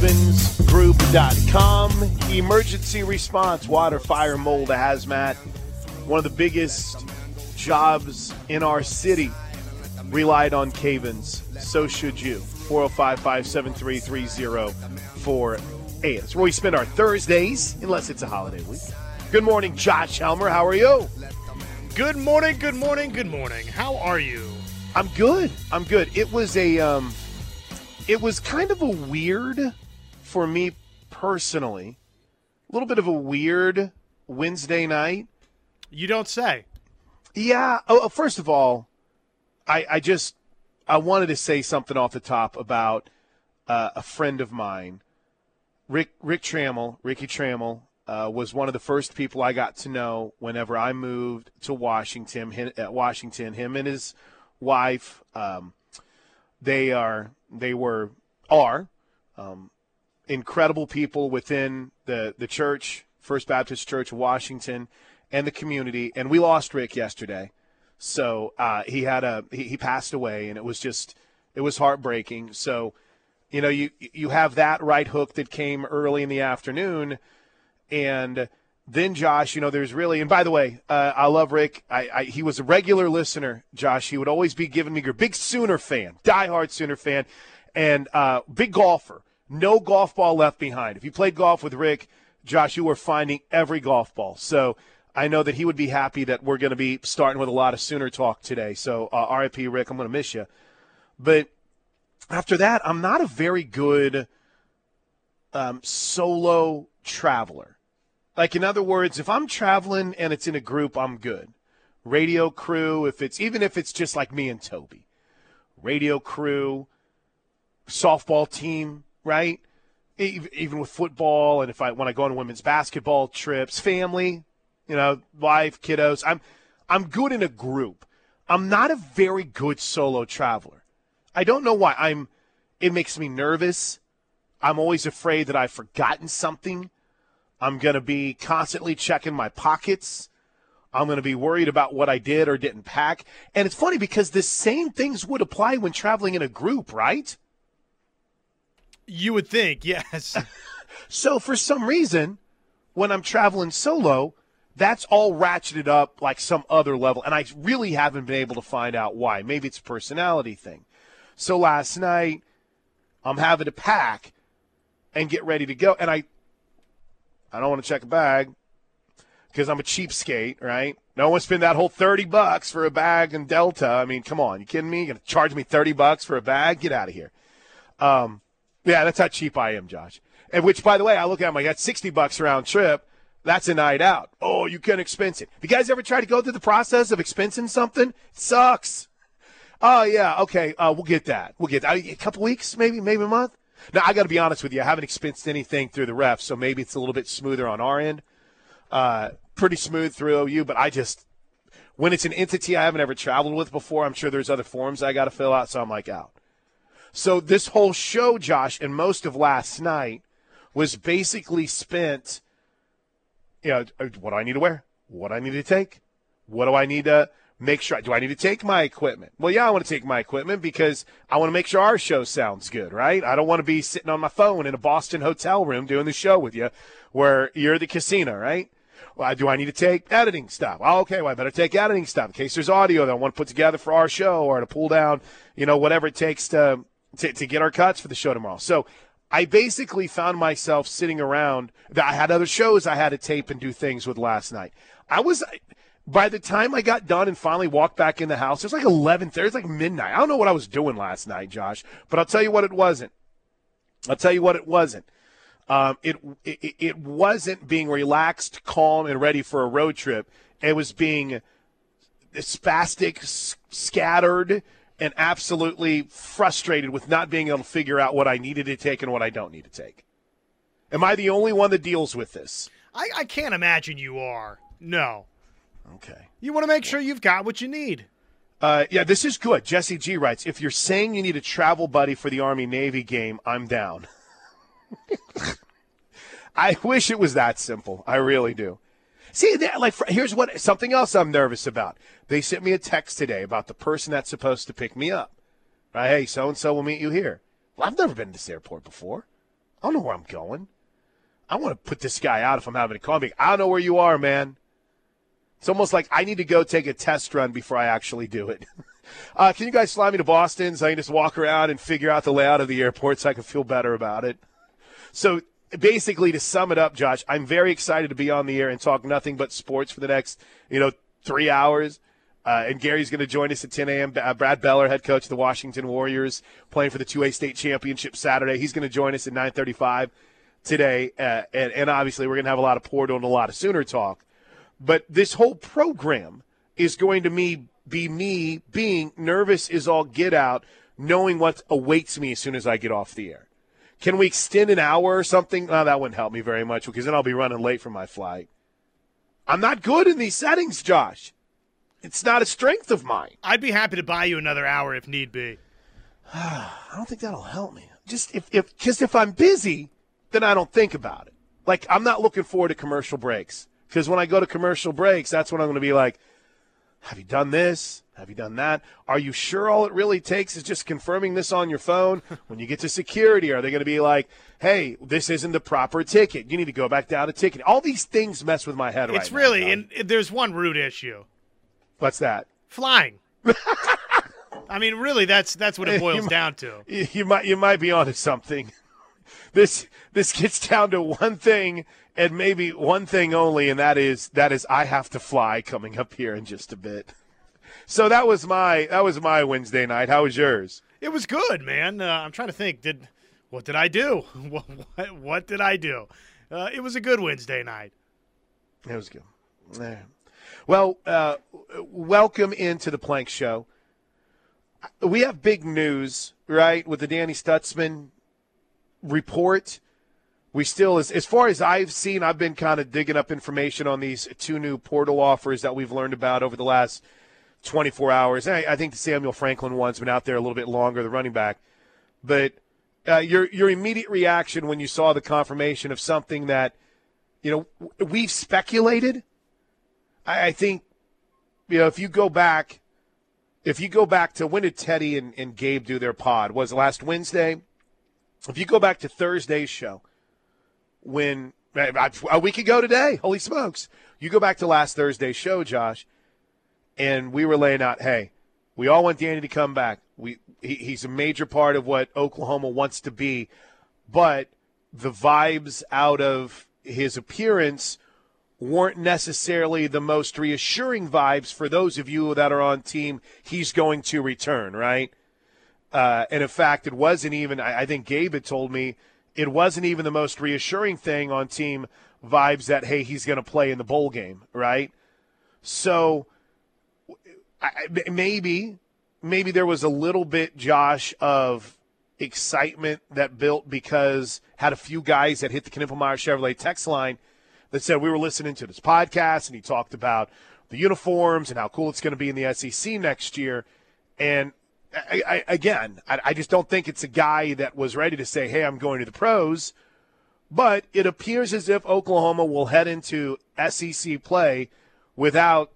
cavensgroup.com. Emergency response, water, fire, mold, hazmat. One of the biggest jobs in our city relied on Cavens. So should you. 405 573 3048. It's where we spend our Thursdays, unless it's a holiday week. Good morning, Josh Helmer. How are you? Good morning, good morning, good morning. How are you? I'm good. I'm good. It was a um it was kind of a weird for me personally. A little bit of a weird Wednesday night. You don't say. Yeah. Oh, first of all, I I just I wanted to say something off the top about uh, a friend of mine, Rick Rick Trammell, Ricky Trammell, uh, was one of the first people I got to know whenever I moved to Washington. Him, at Washington, him and his wife, um, they are they were are um, incredible people within the the church, First Baptist Church Washington, and the community. And we lost Rick yesterday, so uh, he had a he, he passed away, and it was just it was heartbreaking. So you know you you have that right hook that came early in the afternoon and then Josh, you know, there's really, and by the way, uh, I love Rick. I, I, he was a regular listener, Josh. He would always be giving me your big Sooner fan, diehard Sooner fan, and uh, big golfer. No golf ball left behind. If you played golf with Rick, Josh, you were finding every golf ball. So I know that he would be happy that we're going to be starting with a lot of Sooner talk today. So uh, RIP, Rick, I'm going to miss you. But after that, I'm not a very good um, solo traveler. Like in other words, if I'm traveling and it's in a group, I'm good. Radio crew, if it's even if it's just like me and Toby. Radio crew, softball team, right? Even with football and if I when I go on women's basketball trips, family, you know, wife, kiddos, I'm I'm good in a group. I'm not a very good solo traveler. I don't know why. I'm it makes me nervous. I'm always afraid that I've forgotten something I'm going to be constantly checking my pockets. I'm going to be worried about what I did or didn't pack. And it's funny because the same things would apply when traveling in a group, right? You would think, yes. so for some reason, when I'm traveling solo, that's all ratcheted up like some other level. And I really haven't been able to find out why. Maybe it's a personality thing. So last night, I'm having to pack and get ready to go. And I I don't want to check a bag because I'm a cheapskate, right? No one spend that whole 30 bucks for a bag in Delta. I mean, come on. You kidding me? You're going to charge me 30 bucks for a bag? Get out of here. Um, yeah, that's how cheap I am, Josh. And which, by the way, I look at them, I got 60 bucks round trip. That's a night out. Oh, you can expense it. If you guys ever try to go through the process of expensing something? It sucks. Oh, yeah. Okay. Uh, we'll get that. We'll get that. A couple weeks, maybe, maybe a month. Now, I got to be honest with you. I haven't expensed anything through the ref, so maybe it's a little bit smoother on our end. Uh, pretty smooth through OU, but I just, when it's an entity I haven't ever traveled with before, I'm sure there's other forms I got to fill out, so I'm like out. So this whole show, Josh, and most of last night was basically spent, you know, uh, what do I need to wear? What do I need to take? What do I need to make sure do I need to take my equipment? Well, yeah, I want to take my equipment because I want to make sure our show sounds good, right? I don't want to be sitting on my phone in a Boston hotel room doing the show with you where you're the casino, right? Well, do I need to take editing stuff? Oh, okay, well, I better take editing stuff in case there's audio that I want to put together for our show or to pull down, you know, whatever it takes to, to, to get our cuts for the show tomorrow. So I basically found myself sitting around. I had other shows I had to tape and do things with last night. I was by the time I got done and finally walked back in the house, it was like 11:30. It was like midnight. I don't know what I was doing last night, Josh, but I'll tell you what it wasn't. I'll tell you what it wasn't. Um, it, it it wasn't being relaxed, calm, and ready for a road trip. It was being spastic, scattered, and absolutely frustrated with not being able to figure out what I needed to take and what I don't need to take. Am I the only one that deals with this? I, I can't imagine you are. No. Okay. You want to make sure you've got what you need. Uh, yeah, this is good. Jesse G writes If you're saying you need a travel buddy for the Army Navy game, I'm down. I wish it was that simple. I really do. See, like, here's what something else I'm nervous about. They sent me a text today about the person that's supposed to pick me up. Right? Hey, so and so will meet you here. Well, I've never been to this airport before. I don't know where I'm going. I want to put this guy out if I'm having a coffee. I don't know where you are, man. It's almost like I need to go take a test run before I actually do it. Uh, can you guys fly me to Boston so I can just walk around and figure out the layout of the airport so I can feel better about it? So basically, to sum it up, Josh, I'm very excited to be on the air and talk nothing but sports for the next, you know, three hours. Uh, and Gary's going to join us at 10 a.m. Uh, Brad Beller, head coach of the Washington Warriors, playing for the 2A state championship Saturday. He's going to join us at 9:35 today, uh, and, and obviously we're going to have a lot of Portal and a lot of Sooner talk. But this whole program is going to me be me being nervous is all get out, knowing what awaits me as soon as I get off the air. Can we extend an hour or something? Oh, that wouldn't help me very much because then I'll be running late for my flight. I'm not good in these settings, Josh. It's not a strength of mine. I'd be happy to buy you another hour if need be. I don't think that'll help me. Just if if because if I'm busy, then I don't think about it. Like I'm not looking forward to commercial breaks because when I go to commercial breaks, that's when I'm going to be like, have you done this? Have you done that? Are you sure all it really takes is just confirming this on your phone? when you get to security, are they going to be like, hey, this isn't the proper ticket. You need to go back down to ticket. All these things mess with my head It's right really, now. and there's one root issue What's that? flying. I mean, really, that's that's what it boils might- down to. You, you might you might be onto something. This this gets down to one thing and maybe one thing only, and that is that is I have to fly coming up here in just a bit. So that was my that was my Wednesday night. How was yours? It was good, man. Uh, I'm trying to think. Did what did I do? what, what, what did I do? Uh, it was a good Wednesday night. It was good. Yeah. Well, uh, welcome into the Plank Show. We have big news, right, with the Danny Stutsman report. We still, as, as far as I've seen, I've been kind of digging up information on these two new portal offers that we've learned about over the last 24 hours. I, I think the Samuel Franklin one's been out there a little bit longer, the running back. But uh, your your immediate reaction when you saw the confirmation of something that, you know, we've speculated. I, I think, you know, if you go back, if you go back to when did Teddy and, and Gabe do their pod? Was last Wednesday? If you go back to Thursday's show, when a week ago today, holy smokes, you go back to last Thursday's show, Josh, and we were laying out, hey, we all want Danny to come back. We he, he's a major part of what Oklahoma wants to be, but the vibes out of his appearance weren't necessarily the most reassuring vibes for those of you that are on team he's going to return, right? Uh, and in fact, it wasn't even, I, I think Gabe had told me, it wasn't even the most reassuring thing on team vibes that, hey, he's going to play in the bowl game, right? So I, maybe, maybe there was a little bit, Josh, of excitement that built because had a few guys that hit the Knippelmeyer Chevrolet text line that said we were listening to this podcast and he talked about the uniforms and how cool it's going to be in the SEC next year. And I, I, again, I, I just don't think it's a guy that was ready to say, hey, I'm going to the pros. But it appears as if Oklahoma will head into SEC play without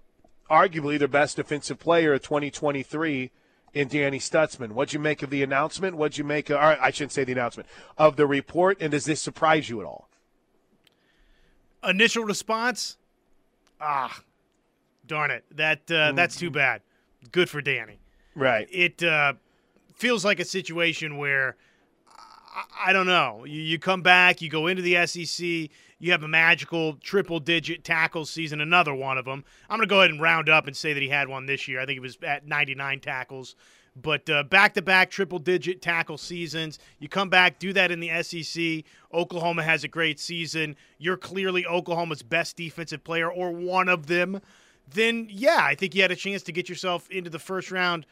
arguably their best defensive player of 2023 in Danny Stutsman. What'd you make of the announcement? What'd you make of, or I shouldn't say the announcement, of the report? And does this surprise you at all? Initial response, ah, darn it, that uh, that's too bad. Good for Danny. Right. it uh, feels like a situation where I, don't know. You, you come back, you go into the SEC, you have a magical triple digit tackle season, another one of them. I'm going to go ahead and round up and say that he had one this year. I think he was at 99 tackles. But back to back triple digit tackle seasons. You come back, do that in the SEC. Oklahoma has a great season. You're clearly Oklahoma's best defensive player, or one of them. Then, yeah, I think you had a chance to get yourself into the first round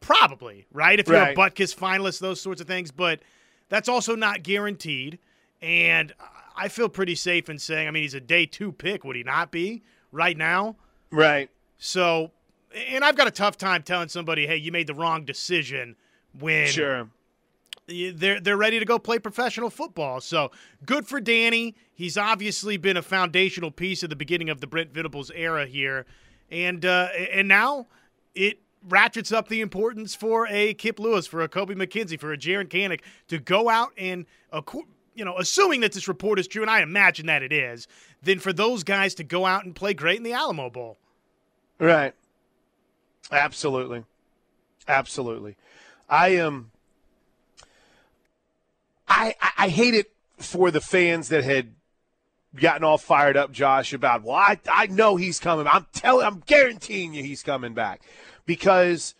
Probably, right? If you're Right. a Butkus finalist, those sorts of things. But that's also not guaranteed. And I feel pretty safe in saying, I mean, he's a day two pick, would he not be right now? Right. So, and I've got a tough time telling somebody, hey, you made the wrong decision when Sure. they're they're ready to go play professional football. So good for Danny. He's obviously been a foundational piece at the beginning of the Brent Venables era here, and uh, and now it ratchets up the importance for a Kip Lewis, for a Kobie McKinzie, for a Jaren Kanak to go out and you know, assuming that this report is true, and I imagine that it is, then for those guys to go out and play great in the Alamo Bowl. Right. Absolutely. Absolutely. I am. Um, I, I hate it for the fans that had gotten all fired up, Josh, about well, I, I know he's coming. I'm telling, I'm guaranteeing you he's coming back because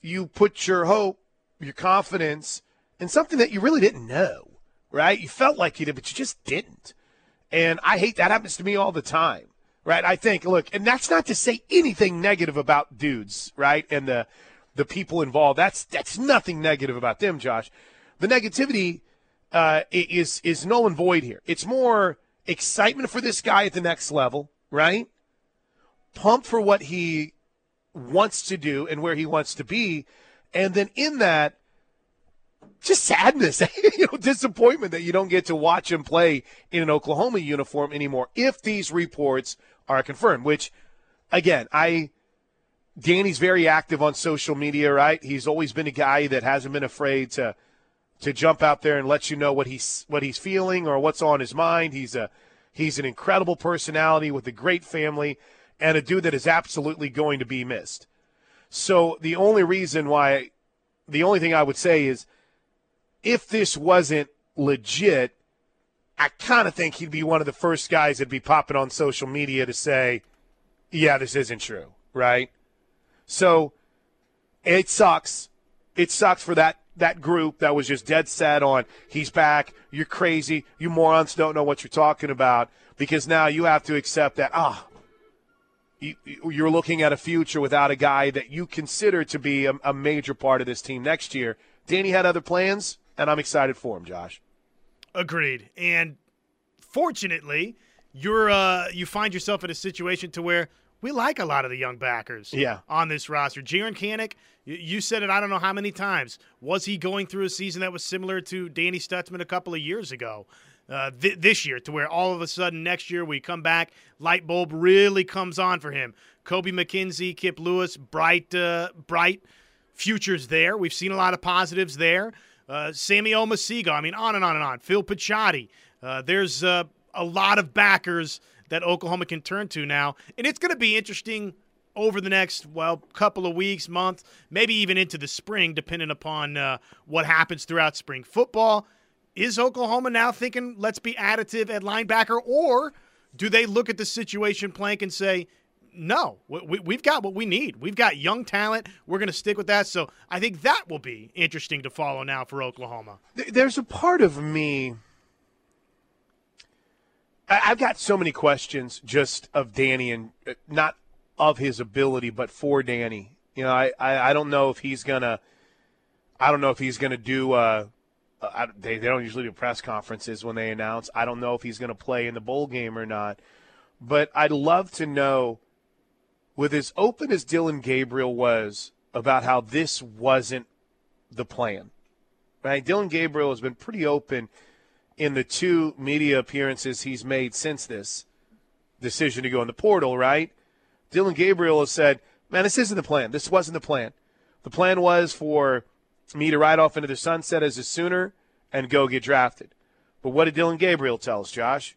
you put your hope, your confidence in something that you really didn't know, right? You felt like you did, but you just didn't. And I hate that happens to me all the time, right? I think, look, and that's not to say anything negative about dudes, right? And the the people involved. That's that's nothing negative about them, Josh. The negativity uh, is is null and void here. It's more excitement for this guy at the next level, right? Pump for what he wants to do and where he wants to be, and then in that, just sadness, you know, disappointment that you don't get to watch him play in an Oklahoma uniform anymore. If these reports are confirmed, which, again, I. Danny's very active on social media, right? He's always been a guy that hasn't been afraid to to jump out there and let you know what he's what he's feeling or what's on his mind. He's a he's an incredible personality with a great family and a dude that is absolutely going to be missed. So the only reason why the only thing I would say is if this wasn't legit, I kind of think he'd be one of the first guys that'd be popping on social media to say, "Yeah, this isn't true," right? So it sucks. It sucks for that that group that was just dead set on he's back. You're crazy. You morons don't know what you're talking about because now you have to accept that ah. You, you're looking at a future without a guy that you consider to be a, a major part of this team next year. Danny had other plans, and I'm excited for him, Josh. Agreed. And fortunately, you're uh, you find yourself in a situation to where we like a lot of the young backers yeah. on this roster. Jaren Kanak, you said it I don't know how many times. Was he going through a season that was similar to Danny Stutsman a couple of years ago? Uh, th- this year, to where all of a sudden next year we come back, light bulb really comes on for him. Kobie McKinzie, Kip Lewis, bright, uh, bright futures there. We've seen a lot of positives there. Uh, Sammy Omosigho, I mean, on and on and on. Phil Picciotti. Uh, there's uh, a lot of backers that Oklahoma can turn to now. And it's going to be interesting over the next, well, couple of weeks, month, maybe even into the spring, depending upon uh, what happens throughout spring football. Is Oklahoma now thinking, let's be additive at linebacker? Or do they look at the situation, Plank, and say, no, we, have got what we need. We've got young talent. We're going to stick with that. So I think that will be interesting to follow now for Oklahoma. There's a part of me I've got so many questions just of Danny and uh, not of his ability, but for Danny. You know, I, I, I don't know if he's gonna. I don't know if he's gonna do. Uh, uh, they they don't usually do press conferences when they announce. I don't know if he's gonna play in the bowl game or not. But I'd love to know, with as open as Dillon Gabriel was about how this wasn't the plan. Right, Dillon Gabriel has been pretty open in the two media appearances he's made since this decision to go in the portal, right? Dillon Gabriel has said, man, this isn't the plan. This wasn't the plan. The plan was for me to ride off into the sunset as a Sooner and go get drafted. But what did Dillon Gabriel tell us, Josh?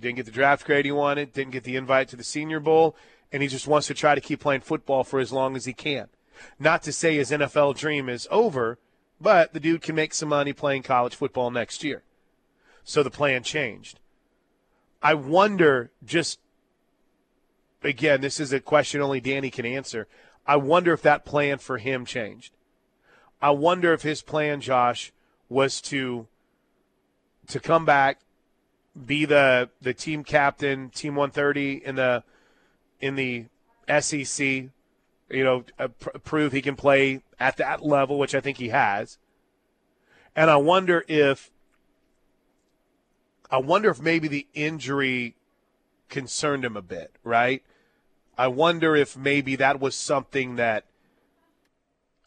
Didn't get the draft grade he wanted, didn't get the invite to the Senior Bowl, and he just wants to try to keep playing football for as long as he can. Not to say his NFL dream is over, but the dude can make some money playing college football next year. So the plan changed. I wonder just again, this is a question only Danny can answer. I wonder if that plan for him changed. I wonder if his plan, Josh, was to to come back, be the the team captain, team 130 in the in the SEC, you know, uh, pr- prove he can play at that level, which I think he has. And I wonder if I wonder if maybe the injury concerned him a bit, right? I wonder if maybe that was something that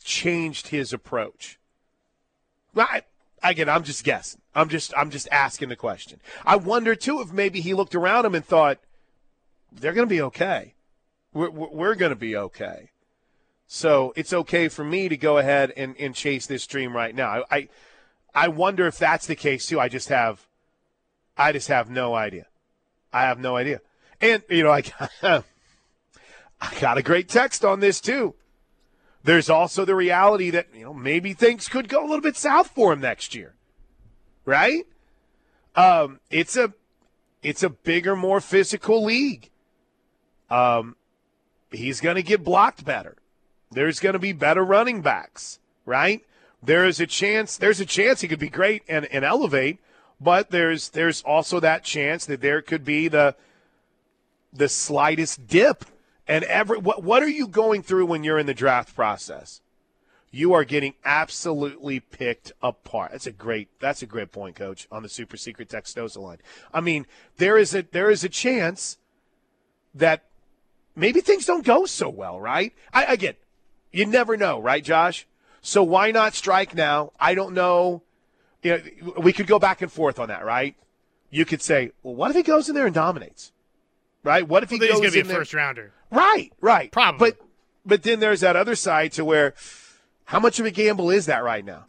changed his approach. Right. Again, I'm just guessing. I'm just I'm just asking the question. I wonder too if maybe he looked around him and thought they're going to be okay. We're, we're going to be okay. So it's okay for me to go ahead and, and chase this dream right now. I, I wonder if that's the case too. I just have, I just have no idea. I have no idea. And you know, I got, I got a great text on this too. There's also the reality that you know maybe things could go a little bit south for him next year, right? Um, it's a, it's a bigger, more physical league. Um, he's going to get blocked better. There's going to be better running backs, right? There is a chance. There's a chance he could be great and, and elevate, but there's there's also that chance that there could be the the slightest dip. And every what what are you going through when you're in the draft process? You are getting absolutely picked apart. That's a great that's a great point, Coach, on the super secret Textosa line. I mean, there is a there is a chance that maybe things don't go so well, right? I again, you never know, right, Josh? So why not strike now? I don't know. You know, we could go back and forth on that, right? You could say, well, what if he goes in there and dominates? Right? What if he Well, then goes he's going to in be a there? first rounder. Right, right. Probably. But but then there's that other side to where how much of a gamble is that right now?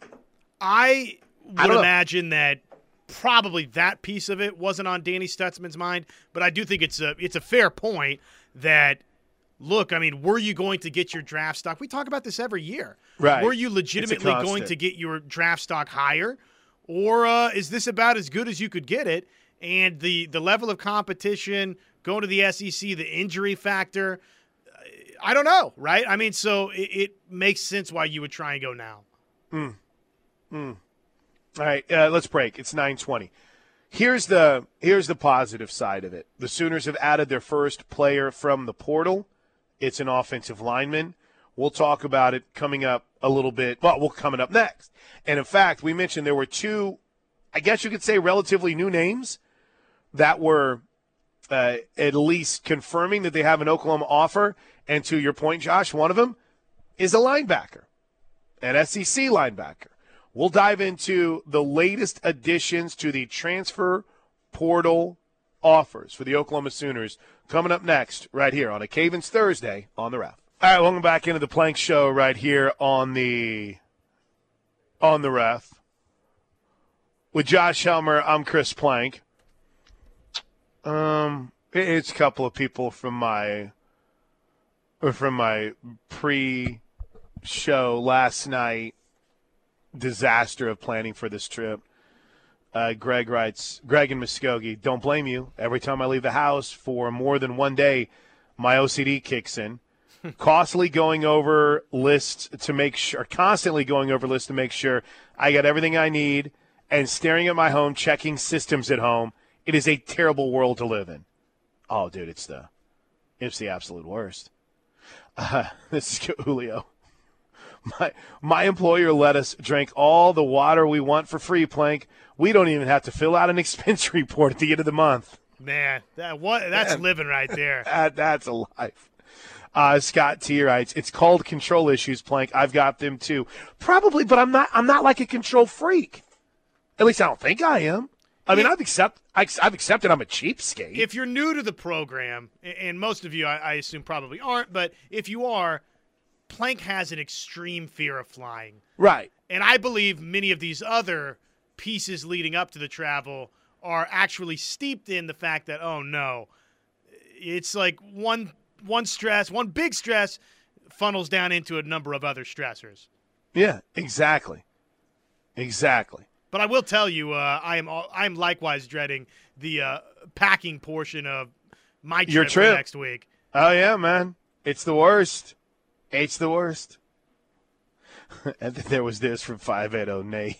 I would I don't know. imagine that probably that piece of it wasn't on Danny Stutsman's mind, but I do think it's a it's a fair point that look, I mean, were you going to get your draft stock? We talk about this every year. Right. Were you legitimately going to get your draft stock higher? Or uh, is this about as good as you could get it? And the the level of competition, going to the SEC, the injury factor, I don't know, right? I mean, so it, it makes sense why you would try and go now. All right, uh, let's break. It's 9:20. Here's the here's the positive side of it. The Sooners have added their first player from the portal. It's an offensive lineman. We'll talk about it coming up a little bit. Well, we'll come coming up next. And in fact, we mentioned there were two, I guess you could say, relatively new names that were uh, at least confirming that they have an Oklahoma offer. And to your point, Josh, one of them is a linebacker, an SEC linebacker. We'll dive into the latest additions to the transfer portal offers for the Oklahoma Sooners coming up next, right here on a Cavens Thursday on the Ref. All right, welcome back into the Plank Show right here on the on the Ref with Josh Helmer. I'm Chris Plank. Um, it's a couple of people from my from my pre-show last night disaster of planning for this trip. Uh, Greg writes, Greg and Muskogee, don't blame you. Every time I leave the house for more than one day, my OCD kicks in. Costly going over lists to make sure, constantly going over lists to make sure I got everything I need, and staring at my home, checking systems at home. It is a terrible world to live in. Oh, dude, it's the, it's the absolute worst. Uh, this is Julio. My my employer let us drink all the water we want for free, Plank. We don't even have to fill out an expense report at the end of the month. Man, that what that's Man. living right there. That, that's a life. Uh, Scott T writes, "It's called control issues, Plank. I've got them too. Probably, but I'm not. I'm not like a control freak. At least I don't think I am. I mean, I've accept. I- I've accepted I'm a cheapskate. if you're new to the program, and most of you, I assume, probably aren't, but if you are, Plank has an extreme fear of flying. right. And I believe many of these other pieces leading up to the travel are actually steeped in the fact that, oh no, it's like one one stress, one big stress funnels down into a number of other stressors. Yeah. Exactly. Exactly. But I will tell you, uh, I am al- I am likewise dreading the uh, packing portion of my trip, Your trip. next week. Oh yeah, man. It's the worst. It's the worst. and then there was this from 580 Nay.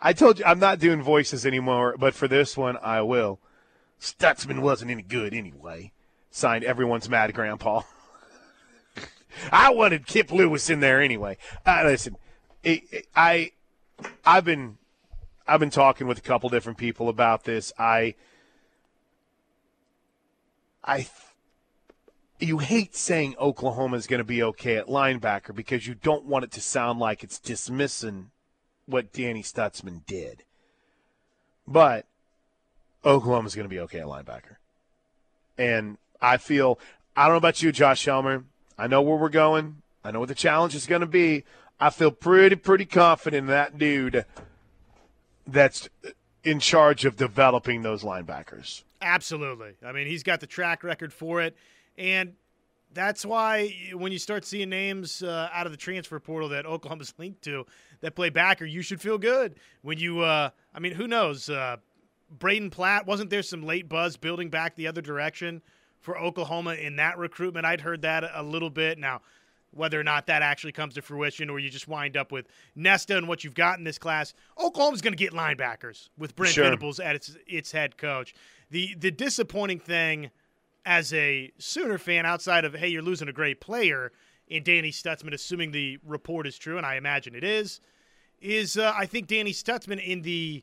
I told you I'm not doing voices anymore, but for this one I will. Stutsman wasn't any good anyway. Signed everyone's mad grandpa. I wanted Kip Lewis in there anyway. Uh, listen, it, it- I I've been I've been talking with a couple different people about this. I I you hate saying Oklahoma is going to be okay at linebacker because you don't want it to sound like it's dismissing what Danny Stutsman did. But Oklahoma is going to be okay at linebacker. And I feel, I don't know about you, Josh Helmer. I know where we're going. I know what the challenge is going to be. I feel pretty, pretty confident in that dude that's in charge of developing those linebackers. Absolutely. I mean, he's got the track record for it. And that's why when you start seeing names uh, out of the transfer portal that Oklahoma's linked to that play backer, you should feel good. When you, uh, I mean, who knows? Uh, Braden Platt, wasn't there some late buzz building back the other direction for Oklahoma in that recruitment? I'd heard that a little bit. Now, whether or not that actually comes to fruition or you just wind up with Nesta and what you've got in this class, Oklahoma's going to get linebackers with Brent sure. Venables at its, its head coach. The, the disappointing thing – as a Sooner fan, outside of hey, you're losing a great player in Danny Stutsman, assuming the report is true, and I imagine it is, is uh, I think Danny Stutsman in the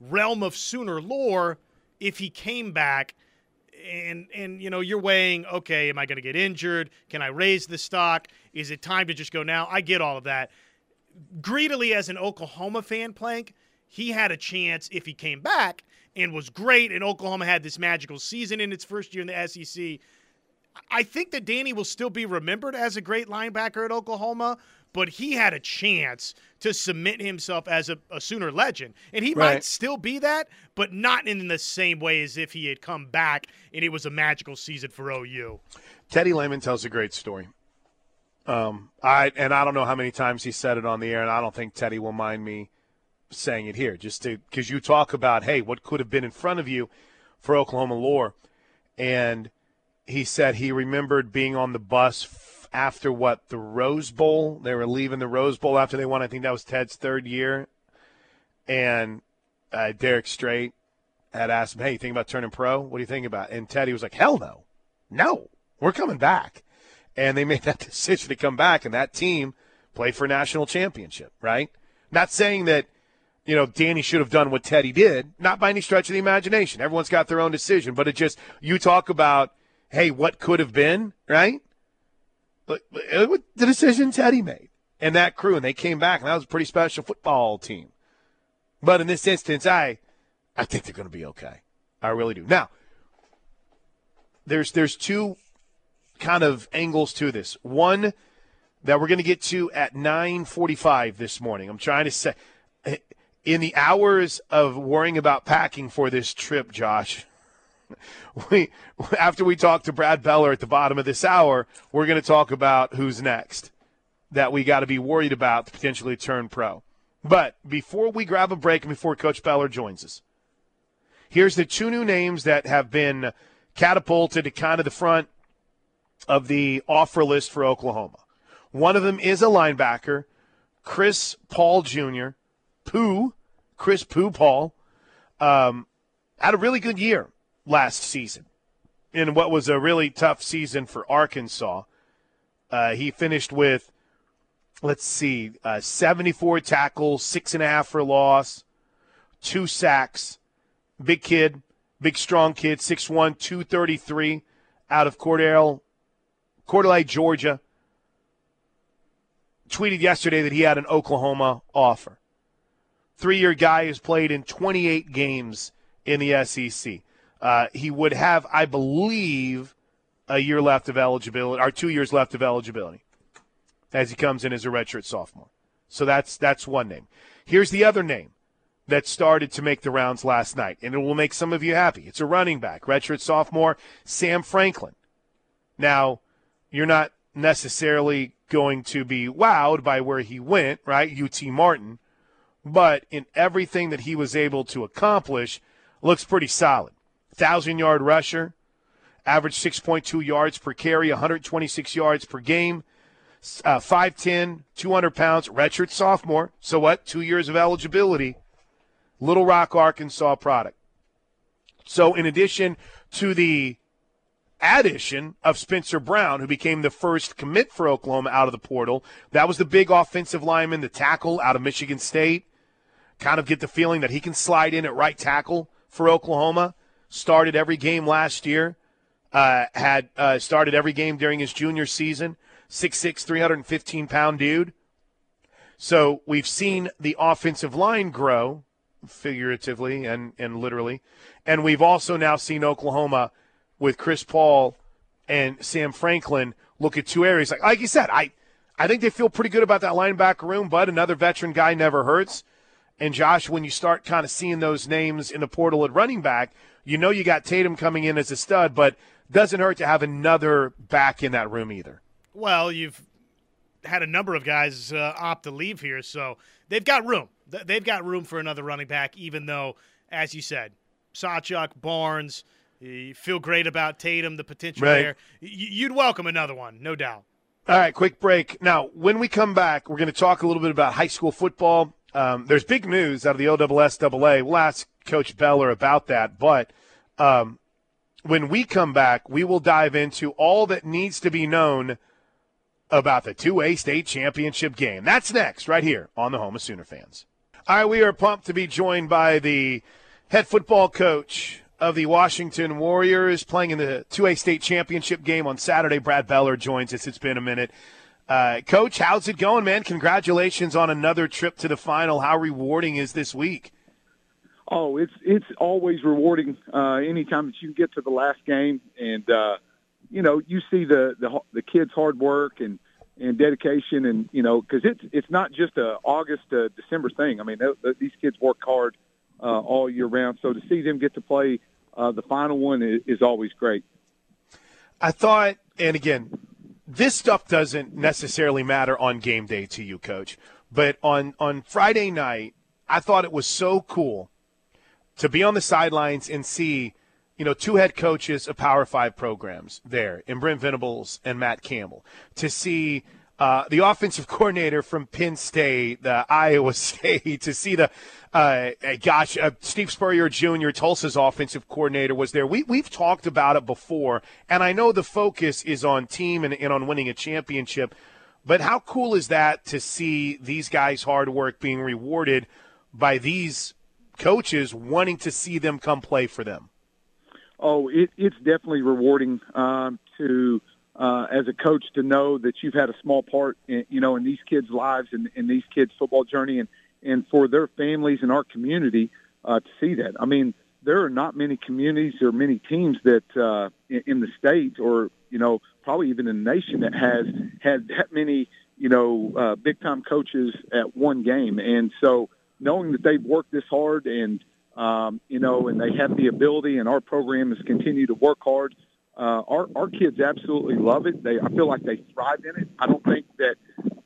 realm of Sooner lore, if he came back and and you know you're weighing okay am i going to get injured? Can i raise the stock? Is it time to just go now? I get all of that. Greedily as an oklahoma fan plank he had a chance if he came back and was great, and Oklahoma had this magical season in its first year in the SEC. I think that Danny will still be remembered as a great linebacker at Oklahoma, but he had a chance to submit himself as a, a Sooner legend. And he right. might still be that, but not in the same way as if he had come back and it was a magical season for OU. Teddy Lehman tells a great story. Um, I and I don't know how many times he said it on the air, and I don't think Teddy will mind me saying it here, just to because you talk about hey, what could have been in front of you for Oklahoma lore, and he said he remembered being on the bus f- after what the Rose Bowl. They were leaving the Rose Bowl after they won. I think that was Ted's third year, and uh, Derrick Strait had asked him, "Hey, you think about turning pro? What do you think about?" And Teddy was like, "Hell no, no, we're coming back." And they made that decision to come back, and that team played for a national championship. Right? Not saying that you know, Danny should have done what Teddy did, not by any stretch of the imagination. Everyone's got their own decision, but it just, you talk about, hey, what could have been, right? But uh, the decision Teddy made and that crew, and they came back, and that was a pretty special football team. But in this instance, I, I think they're going to be okay. I really do. Now, there's there's two kind of angles to this. One that we're going to get to at 9:45 this morning. I'm trying to say in the hours of worrying about packing for this trip, Josh, we after we talk to Brad Beller at the bottom of this hour, we're going to talk about who's next that we got to be worried about to potentially turn pro. But before we grab a break and before Coach Beller joins us, here's the two new names that have been catapulted to kind of the front of the offer list for Oklahoma. One of them is a linebacker, Chris Paul Jr., Pooh, Chris Pooh Paul, um, had a really good year last season in what was a really tough season for Arkansas. Uh, he finished with, let's see, uh, 74 tackles, six and a half for loss, two sacks. Big kid, big strong kid, 6'1, 233 out of Cordell, Cordele, Georgia. Tweeted yesterday that he had an Oklahoma offer three year guy who's played in 28 games in the SEC. Uh, he would have, I believe, a year left of eligibility, or two years left of eligibility, as he comes in as a redshirt sophomore. So that's that's one name. Here's the other name that started to make the rounds last night, and it will make some of you happy. It's a running back, redshirt sophomore Sam Franklin. Now, you're not necessarily going to be wowed by where he went, right? UT Martin but in everything that he was able to accomplish, looks pretty solid. Thousand yard rusher, average 6.2 yards per carry, 126 yards per game, uh, 5'10, 200 pounds, redshirt sophomore. So what? Two years of eligibility. Little Rock, Arkansas product. So in addition to the addition of Spencer Brown, who became the first commit for Oklahoma out of the portal. That was the big offensive lineman, the tackle out of Michigan State kind of get the feeling that he can slide in at right tackle for Oklahoma. Started every game last year. Uh, had uh, started every game during his junior season. 6'6", 315 pound dude. So we've seen the offensive line grow, figuratively and, and literally. And we've also now seen Oklahoma with Chris Paul and Sam Franklin look at two areas. Like, like you said, I, I think they feel pretty good about that linebacker room, but another veteran guy never hurts. And Josh, when you start kind of seeing those names in the portal at running back, you know you got Tatum coming in as a stud, but doesn't hurt to have another back in that room either. Well, you've had a number of guys uh, opt to leave here, so they've got room. They've got room for another running back, even though, as you said, Sawchuk, Barnes, you feel great about Tatum, the potential right. there. You'd welcome another one, no doubt. All right, quick break. Now, when we come back, we're going to talk a little bit about high school football. Um, there's big news out of the OSSAA. We'll ask Coach Beller about that. But um, when we come back, we will dive into all that needs to be known about the 2A state championship game. That's next, right here on the Home of Sooner fans. All right, we are pumped to be joined by the head football coach of the Washington Warriors playing in the 2A state championship game on Saturday. Brad Beller joins us. It's been a minute. Uh, Coach, how's it going, man? Congratulations on another trip to the final. How rewarding is this week? Oh, it's it's always rewarding uh, anytime that you get to the last game, and uh, you know you see the the, the kids' hard work and and dedication, and you know because it's it's not just a August to December thing. I mean, these kids work hard uh, all year round, so to see them get to play uh, the final one is, is always great. I thought, and again, this stuff doesn't necessarily matter on game day to you, Coach. But on on Friday night, I thought it was so cool to be on the sidelines and see, you know, two head coaches of Power Five programs there, in Brent Venables and Matt Campbell, to see uh, the offensive coordinator from Penn State, the Iowa State, to see the uh, gosh, uh, Steve Spurrier Jr., Tulsa's offensive coordinator, was there. We we've talked about it before, and I know the focus is on team and, and on winning a championship. But how cool is that to see these guys' hard work being rewarded by these coaches wanting to see them come play for them? Oh, it, it's definitely rewarding um, to uh, as a coach to know that you've had a small part, in, you know, in these kids' lives and in these kids' football journey, and and for their families and our community uh, to see that. I mean, there are not many communities or many teams that uh, in, the state, or you know, probably even in the nation, that has had that many, you know, uh, big time coaches at one game, and so knowing that they've worked this hard and um, you know, and they have the ability, and our program has continued to work hard uh, our our kids absolutely love it. They I feel like they thrive in it. I don't think that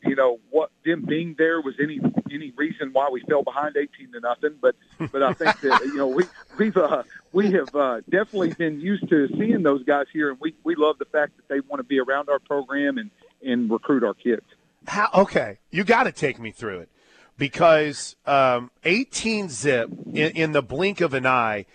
you know what them being there was any any reason why we fell behind eighteen to nothing. But but I think that you know we we've uh, we have uh, definitely been used to seeing those guys here, and we we love the fact that they want to be around our program and and recruit our kids. How, okay, you got to take me through it because um, 18 zip in, in the blink of an eye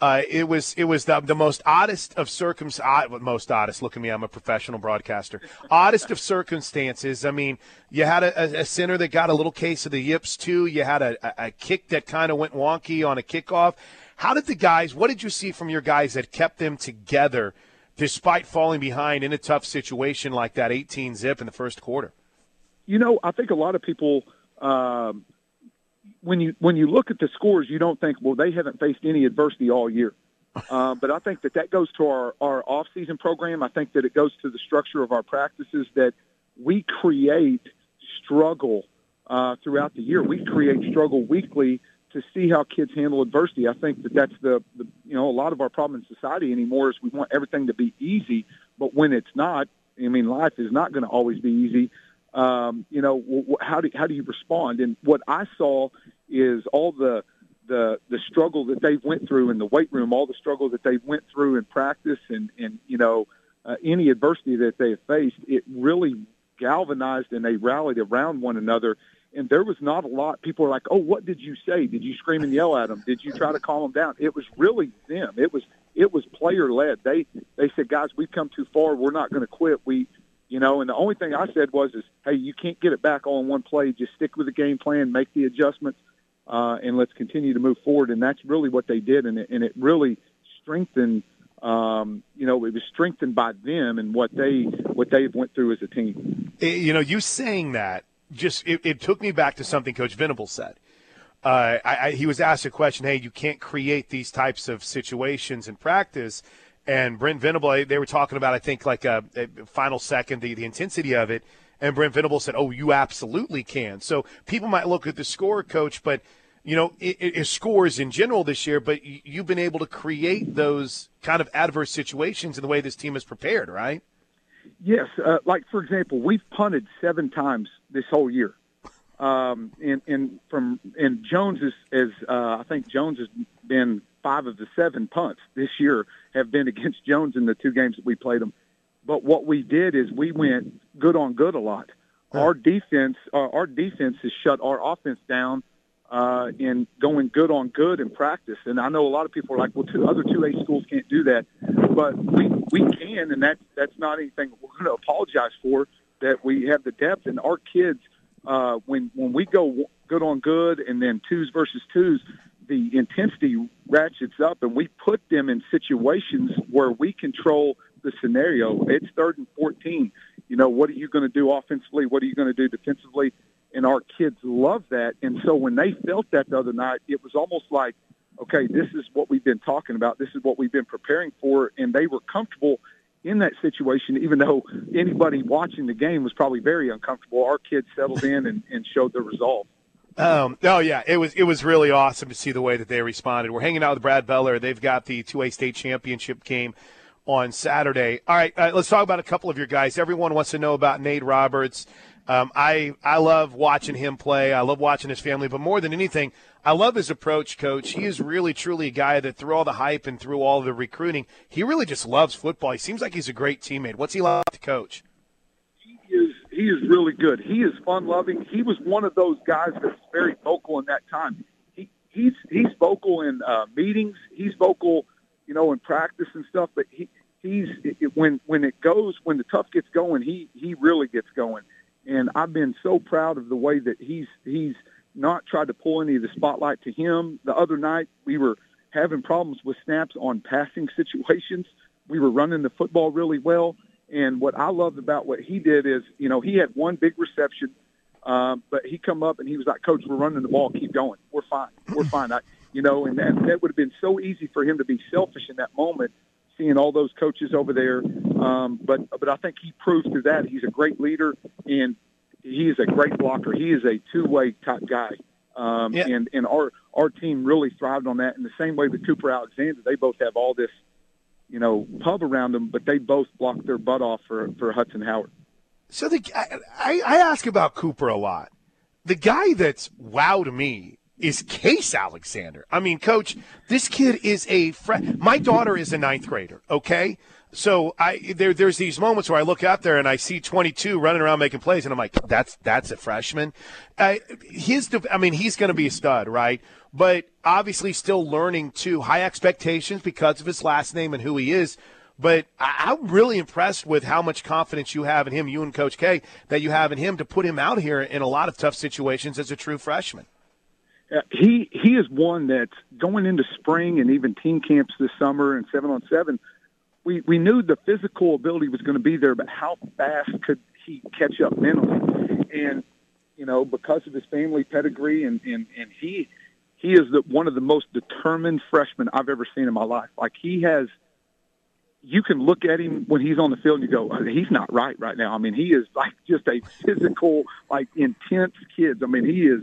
uh, it was it was the, the most oddest of circumstances. Most oddest. Look at me, I'm a professional broadcaster. oddest of circumstances. I mean, you had a, a, center that got a little case of the yips too. You had a, a, a kick that kind of went wonky on a kickoff. How did the guys? What did you see from your guys that kept them together despite falling behind in a tough situation like that? 18 zip in the first quarter. You know, I think a lot of people. Um, when you when you look at the scores, you don't think, well, they haven't faced any adversity all year. Uh, but I think that that goes to our our off season program. I think that it goes to the structure of our practices that we create struggle uh, throughout the year. We create struggle weekly to see how kids handle adversity. I think that that's the, the you know a lot of our problem in society anymore is we want everything to be easy, but when it's not, I mean, life is not going to always be easy. Um, you know, how do how do you respond? And what I saw is all the the the struggle that they went through in the weight room, all the struggle that they went through in practice, and and you know uh, any adversity that they have faced, it really galvanized and they rallied around one another. And there was not a lot. People were like, "Oh, what did you say? Did you scream and yell at them? Did you try to calm them down?" It was really them. It was it was player led. They they said, "Guys, we've come too far. We're not going to quit. We you know, and the only thing I said was, is, hey, you can't get it back all one play. Just stick with the game plan, make the adjustments, uh, and let's continue to move forward. And that's really what they did, and it, and it really strengthened. Um, you know, it was strengthened by them and what they what they went through as a team. Eh, you know, you saying that just it, it took me back to something Coach Venable said. Uh, I, I, he was asked a question, "Hey, you can't create these types of situations in practice." And Brent Venable, they were talking about, I think, like a, a final second, the, the intensity of it. And Brent Venable said, "Oh, you absolutely can." So people might look at the score, coach, but you know, it, it scores in general this year, but you've been able to create those kind of adverse situations in the way this team is prepared, right? Yes. Uh, like, for example, we've punted seven times this whole year. Um, and, and from and Jones is, is uh, I think Jones has been five of the seven punts this year have been against Jones in the two games that we played them. But what we did is we went good on good a lot. Our defense, uh, our defense has shut our offense down uh, in going good on good in practice. And I know a lot of people are like, well, two other two A schools can't do that, but we we can, and that that's not anything we're going to apologize for. That we have the depth, and our kids, uh, when when we go good on good, and then twos versus twos, the intensity ratchets up, and we put them in situations where we control the scenario. It's third and fourteen. You know, what are you going to do offensively? What are you going to do defensively? and our kids love that. And so when they felt that the other night, it was almost like, okay, this is what we've been talking about. This is what we've been preparing for, and they were comfortable in that situation, even though anybody watching the game was probably very uncomfortable. Our kids settled in and, and showed their resolve. Um, oh yeah, it was it was really awesome to see the way that they responded. We're hanging out with Brad Beller. They've got the two A state championship game on Saturday. All right, uh, let's talk about a couple of your guys. Everyone wants to know about Nate Roberts. Um, I I love watching him play. I love watching his family, but more than anything, I love his approach, Coach. He is really truly a guy that through all the hype and through all the recruiting, he really just loves football. He seems like he's a great teammate. What's he like to coach? He is he is really good. He is fun loving. He was one of those guys that's very vocal in that time. He he's he's vocal in uh, meetings. He's vocal, you know, in practice and stuff. But he he's it, when when it goes when the tough gets going, he he really gets going and I've been so proud of the way that he's he's not tried to pull any of the spotlight to him. The other night we were having problems with snaps on passing situations. We were running the football really well, and what I loved about what he did is, you know, he had one big reception, um, but he come up and he was like, "Coach, we're running the ball. Keep going. We're fine. We're fine." I, you know, and that that would have been so easy for him to be selfish in that moment seeing all those coaches over there. Um, but but I think he proved through that he's a great leader and he is a great blocker. He is a two way type guy. Um, yeah. And and our our team really thrived on that. In the same way with Cooper Alexander, they both have all this, you know, pub around them, but they both blocked their butt off for for Hudson Howard. So the I, I ask about Cooper a lot. The guy that's wowed me is Case Alexander. I mean, coach, this kid is a friend. My daughter is a ninth grader, okay? So I there there's these moments where I look out there and I see 22 running around making plays, and I'm like, that's that's a freshman. Uh, his, I mean, he's going to be a stud, right? But obviously, still learning too. High expectations because of his last name and who he is. But I, I'm really impressed with how much confidence you have in him, you and Coach K, that you have in him to put him out here in a lot of tough situations as a true freshman. Uh, he he is one that's going into spring and even team camps this summer and seven on seven. We we knew the physical ability was going to be there, but how fast could he catch up mentally? And you know, because of his family pedigree and and and he he is the, one of the most determined freshmen I've ever seen in my life. Like he has you can look at him when he's on the field and you go, oh, he's not right right now. I mean, he is like just a physical, like intense kid. I mean, he is,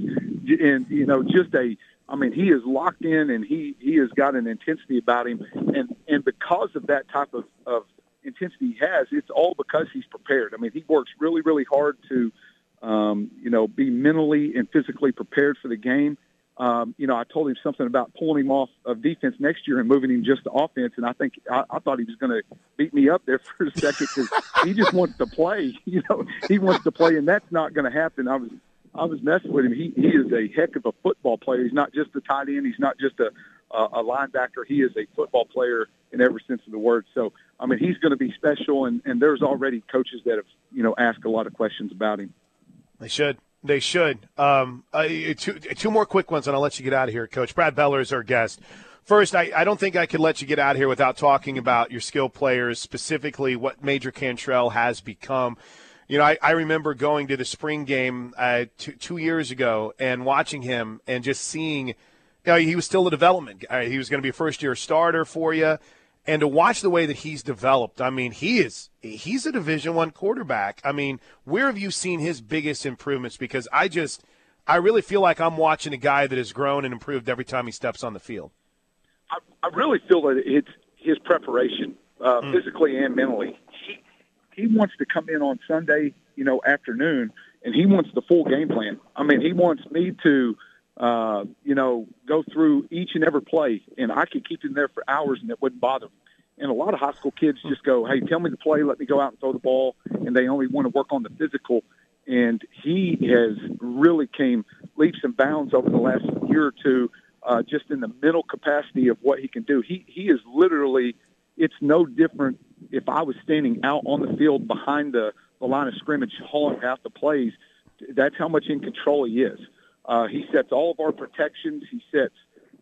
and you know, just a. I mean, he is locked in and he he has got an intensity about him, and and because of that type of of intensity he has, it's all because he's prepared. I mean, he works really really hard to, um, you know, be mentally and physically prepared for the game um, you know, I told him something about pulling him off of defense next year and moving him just to offense, and I think I, I thought he was going to beat me up there for a second because he just wants to play. You know, he wants to play, and that's not going to happen. I was I was messing with him. He he is a heck of a football player. He's not just a tight end. He's not just a a, linebacker. He is a football player in every sense of the word. So I mean, he's going to be special, and and there's already coaches that have you know asked a lot of questions about him. They should. They should. Um, uh, two, two more quick ones, and I'll let you get out of here, Coach. Brad Beller is our guest. First, I, I don't think I could let you get out of here without talking about your skill players, specifically what Major Cantrell has become. You know, I, I remember going to the spring game uh, two, two years ago and watching him and just seeing, you know, he was still a development. Uh, he was going to be a first year starter for you and to watch the way that he's developed i mean he is he's a division one quarterback i mean where have you seen his biggest improvements because i just I really feel like I'm watching a guy that has grown and improved every time he steps on the field. I, I really feel that it's his preparation, uh, mm. physically and mentally. He he wants to come in on Sunday, you know, afternoon, and he wants the full game plan. I mean, he wants me to, uh, you know, go through each and every play, and I could keep him there for hours, and it wouldn't bother him. And a lot of high school kids just go, "Hey, tell me the play, let me go out and throw the ball," and they only want to work on the physical. And he has really came leaps and bounds over the last year or two, uh, just in the mental capacity of what he can do. He he is literally, it's no different if I was standing out on the field behind the, the line of scrimmage, hauling out the plays. That's how much in control he is. Uh, he sets all of our protections. He sets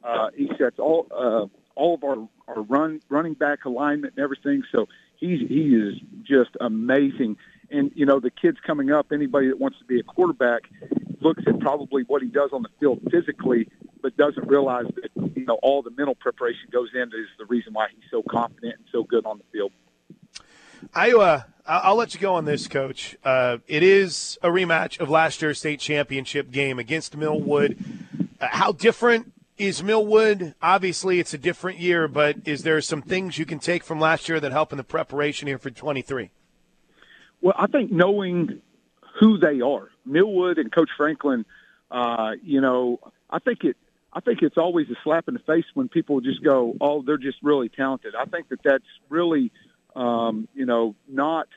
uh, he sets all uh, all of our, our run running back alignment and everything. So he's he is just amazing. And you know the kids coming up, anybody that wants to be a quarterback looks at probably what he does on the field physically, but doesn't realize that you know all the mental preparation goes into is the reason why he's so confident and so good on the field. I uh, I'll let you go on this, Coach. Uh, it is a rematch of last year's state championship game against Millwood. Uh, how different is Millwood? Obviously, it's a different year, but is there some things you can take from last year that help in the preparation here for 23? Well, I think knowing who they are, Millwood and Coach Franklin. Uh, you know, I think it. I think it's always a slap in the face when people just go, "Oh, they're just really talented." I think that that's really, um, you know, not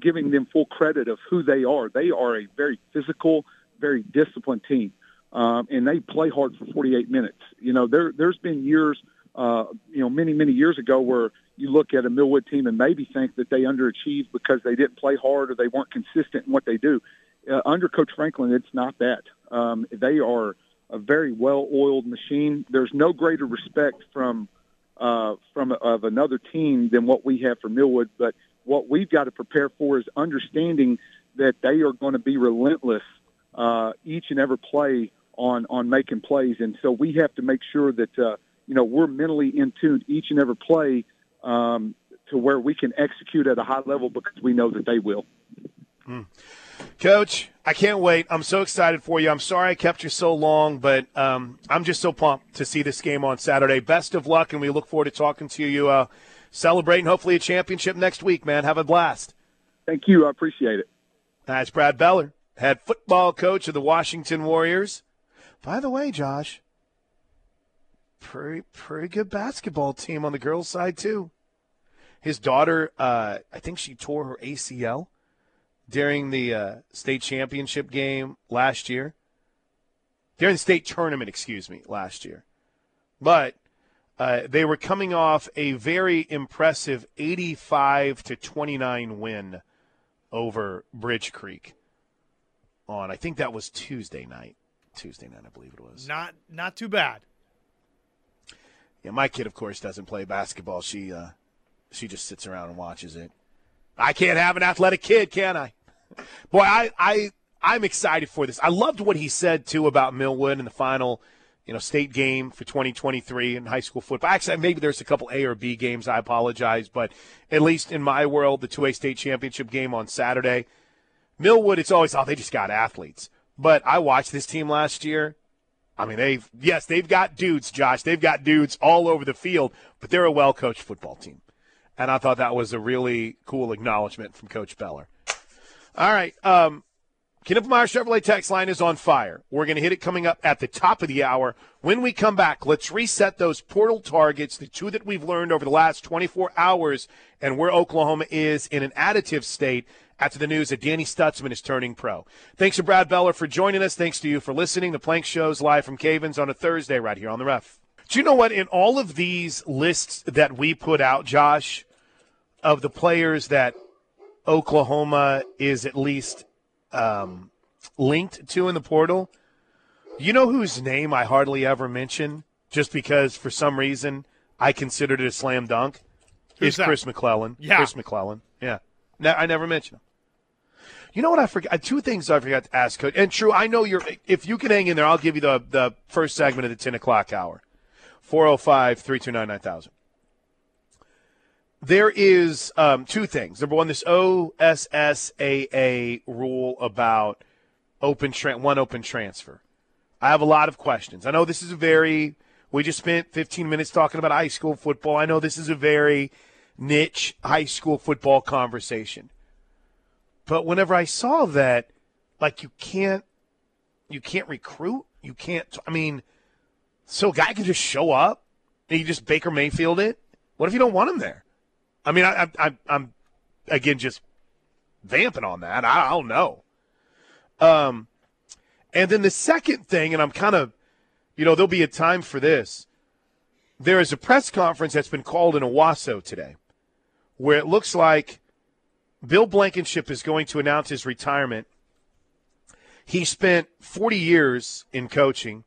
giving them full credit of who they are. They are a very physical, very disciplined team um, and they play hard for 48 minutes. You know, there there's been years, uh, you know, many many years ago where you look at a Millwood team and maybe think that they underachieved because they didn't play hard or they weren't consistent in what they do. Uh, under Coach Franklin, it's not that. Um, they are a very well-oiled machine. There's no greater respect from uh, from of another team than what we have for Millwood. But what we've got to prepare for is understanding that they are going to be relentless uh, each and every play on on making plays, and so we have to make sure that uh, you know we're mentally in tune each and every play um, to where we can execute at a high level because we know that they will. Mm. Coach, I can't wait. I'm so excited for you. I'm sorry I kept you so long, but um, I'm just so pumped to see this game on Saturday. Best of luck, and we look forward to talking to you, uh, celebrating hopefully a championship next week, man. Have a blast. Thank you. I appreciate it. That's Brad Beller, head football coach of the Washington Warriors. By the way, Josh, pretty pretty good basketball team on the girls' side too. His daughter, uh, I think she tore her ACL during the uh, state championship game last year. During the state tournament, excuse me, last year. But uh, they were coming off a very impressive 85 to 29 win over Bridge Creek on I think that was Tuesday night. Tuesday night, I believe it was. Not not too bad. Yeah, my kid, of course, doesn't play basketball. She uh, she just sits around and watches it. I can't have an athletic kid, can I? Boy, I I I'm excited for this. I loved what he said too about Millwood in the final, you know, state game for 2023 in high school football. Actually, maybe there's a couple A or B games. I apologize, but at least in my world, the 2A state championship game on Saturday, Millwood, it's always oh they just got athletes. But I watched this team last year. I mean, they've yes, they've got dudes, Josh. They've got dudes all over the field, but they're a well coached football team. And I thought that was a really cool acknowledgement from Coach Beller. All right. Um, Knippelmeyer Chevrolet text line is on fire. We're going to hit it coming up at the top of the hour. When we come back, let's reset those portal targets, the two that we've learned over the last 24 hours, and where Oklahoma is in an additive state after the news that Danny Stutsman is turning pro. Thanks to Brad Beller for joining us. Thanks to you for listening. The Plank Show's live from Cavens on a Thursday right here on the Ref. Do you know what? In all of these lists that we put out, Josh, of the players that Oklahoma is at least um, linked to in the portal, you know whose name I hardly ever mention just because for some reason I considered it a slam dunk? Who's is that? Chris McClellan. Yeah. Chris McClellan. Yeah. Ne- I never mention him. You know what I forgot? Two things I forgot to ask, Coach. And true, I know you're. If you can hang in there, I'll give you the the first segment of the ten o'clock hour. 405 329 9000. There is um, two things. Number one, this OSSAA rule about open tra- one open transfer. I have a lot of questions. I know this is a very, we just spent 15 minutes talking about high school football. I know this is a very niche high school football conversation. But whenever I saw that, like you can't, you can't recruit, you can't, I mean, so a guy can just show up and you just Baker Mayfield it. What if you don't want him there? I mean, I, I, I'm, again, just vamping on that. I, I don't know. Um, and then the second thing, and I'm kind of, you know, there'll be a time for this. There is a press conference that's been called in Owasso today where it looks like Bill Blankenship is going to announce his retirement. He spent 40 years in coaching,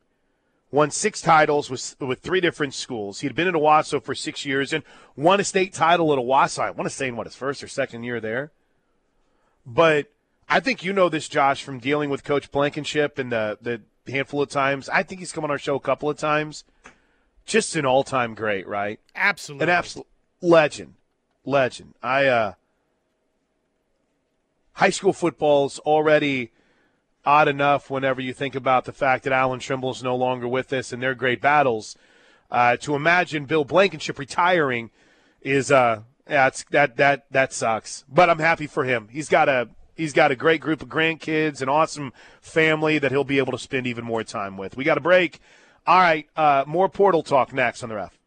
won six titles with, with three different schools. He'd been at Owasso for six years and won a state title at Owasso. I want to say in what his first or second year there. But I think you know this, Josh, from dealing with Coach Blankenship and the the handful of times. I think he's come on our show a couple of times. Just an all time great, right? Absolutely. An absolute legend. Legend. I uh high school football's already odd enough whenever you think about the fact that Allan Trimble is no longer with us and their great battles. Uh, to imagine Bill Blankenship retiring is uh that that that sucks. But I'm happy for him. He's got a he's got a great group of grandkids, an awesome family that he'll be able to spend even more time with. We got a break. All right, uh, more portal talk next on the ref.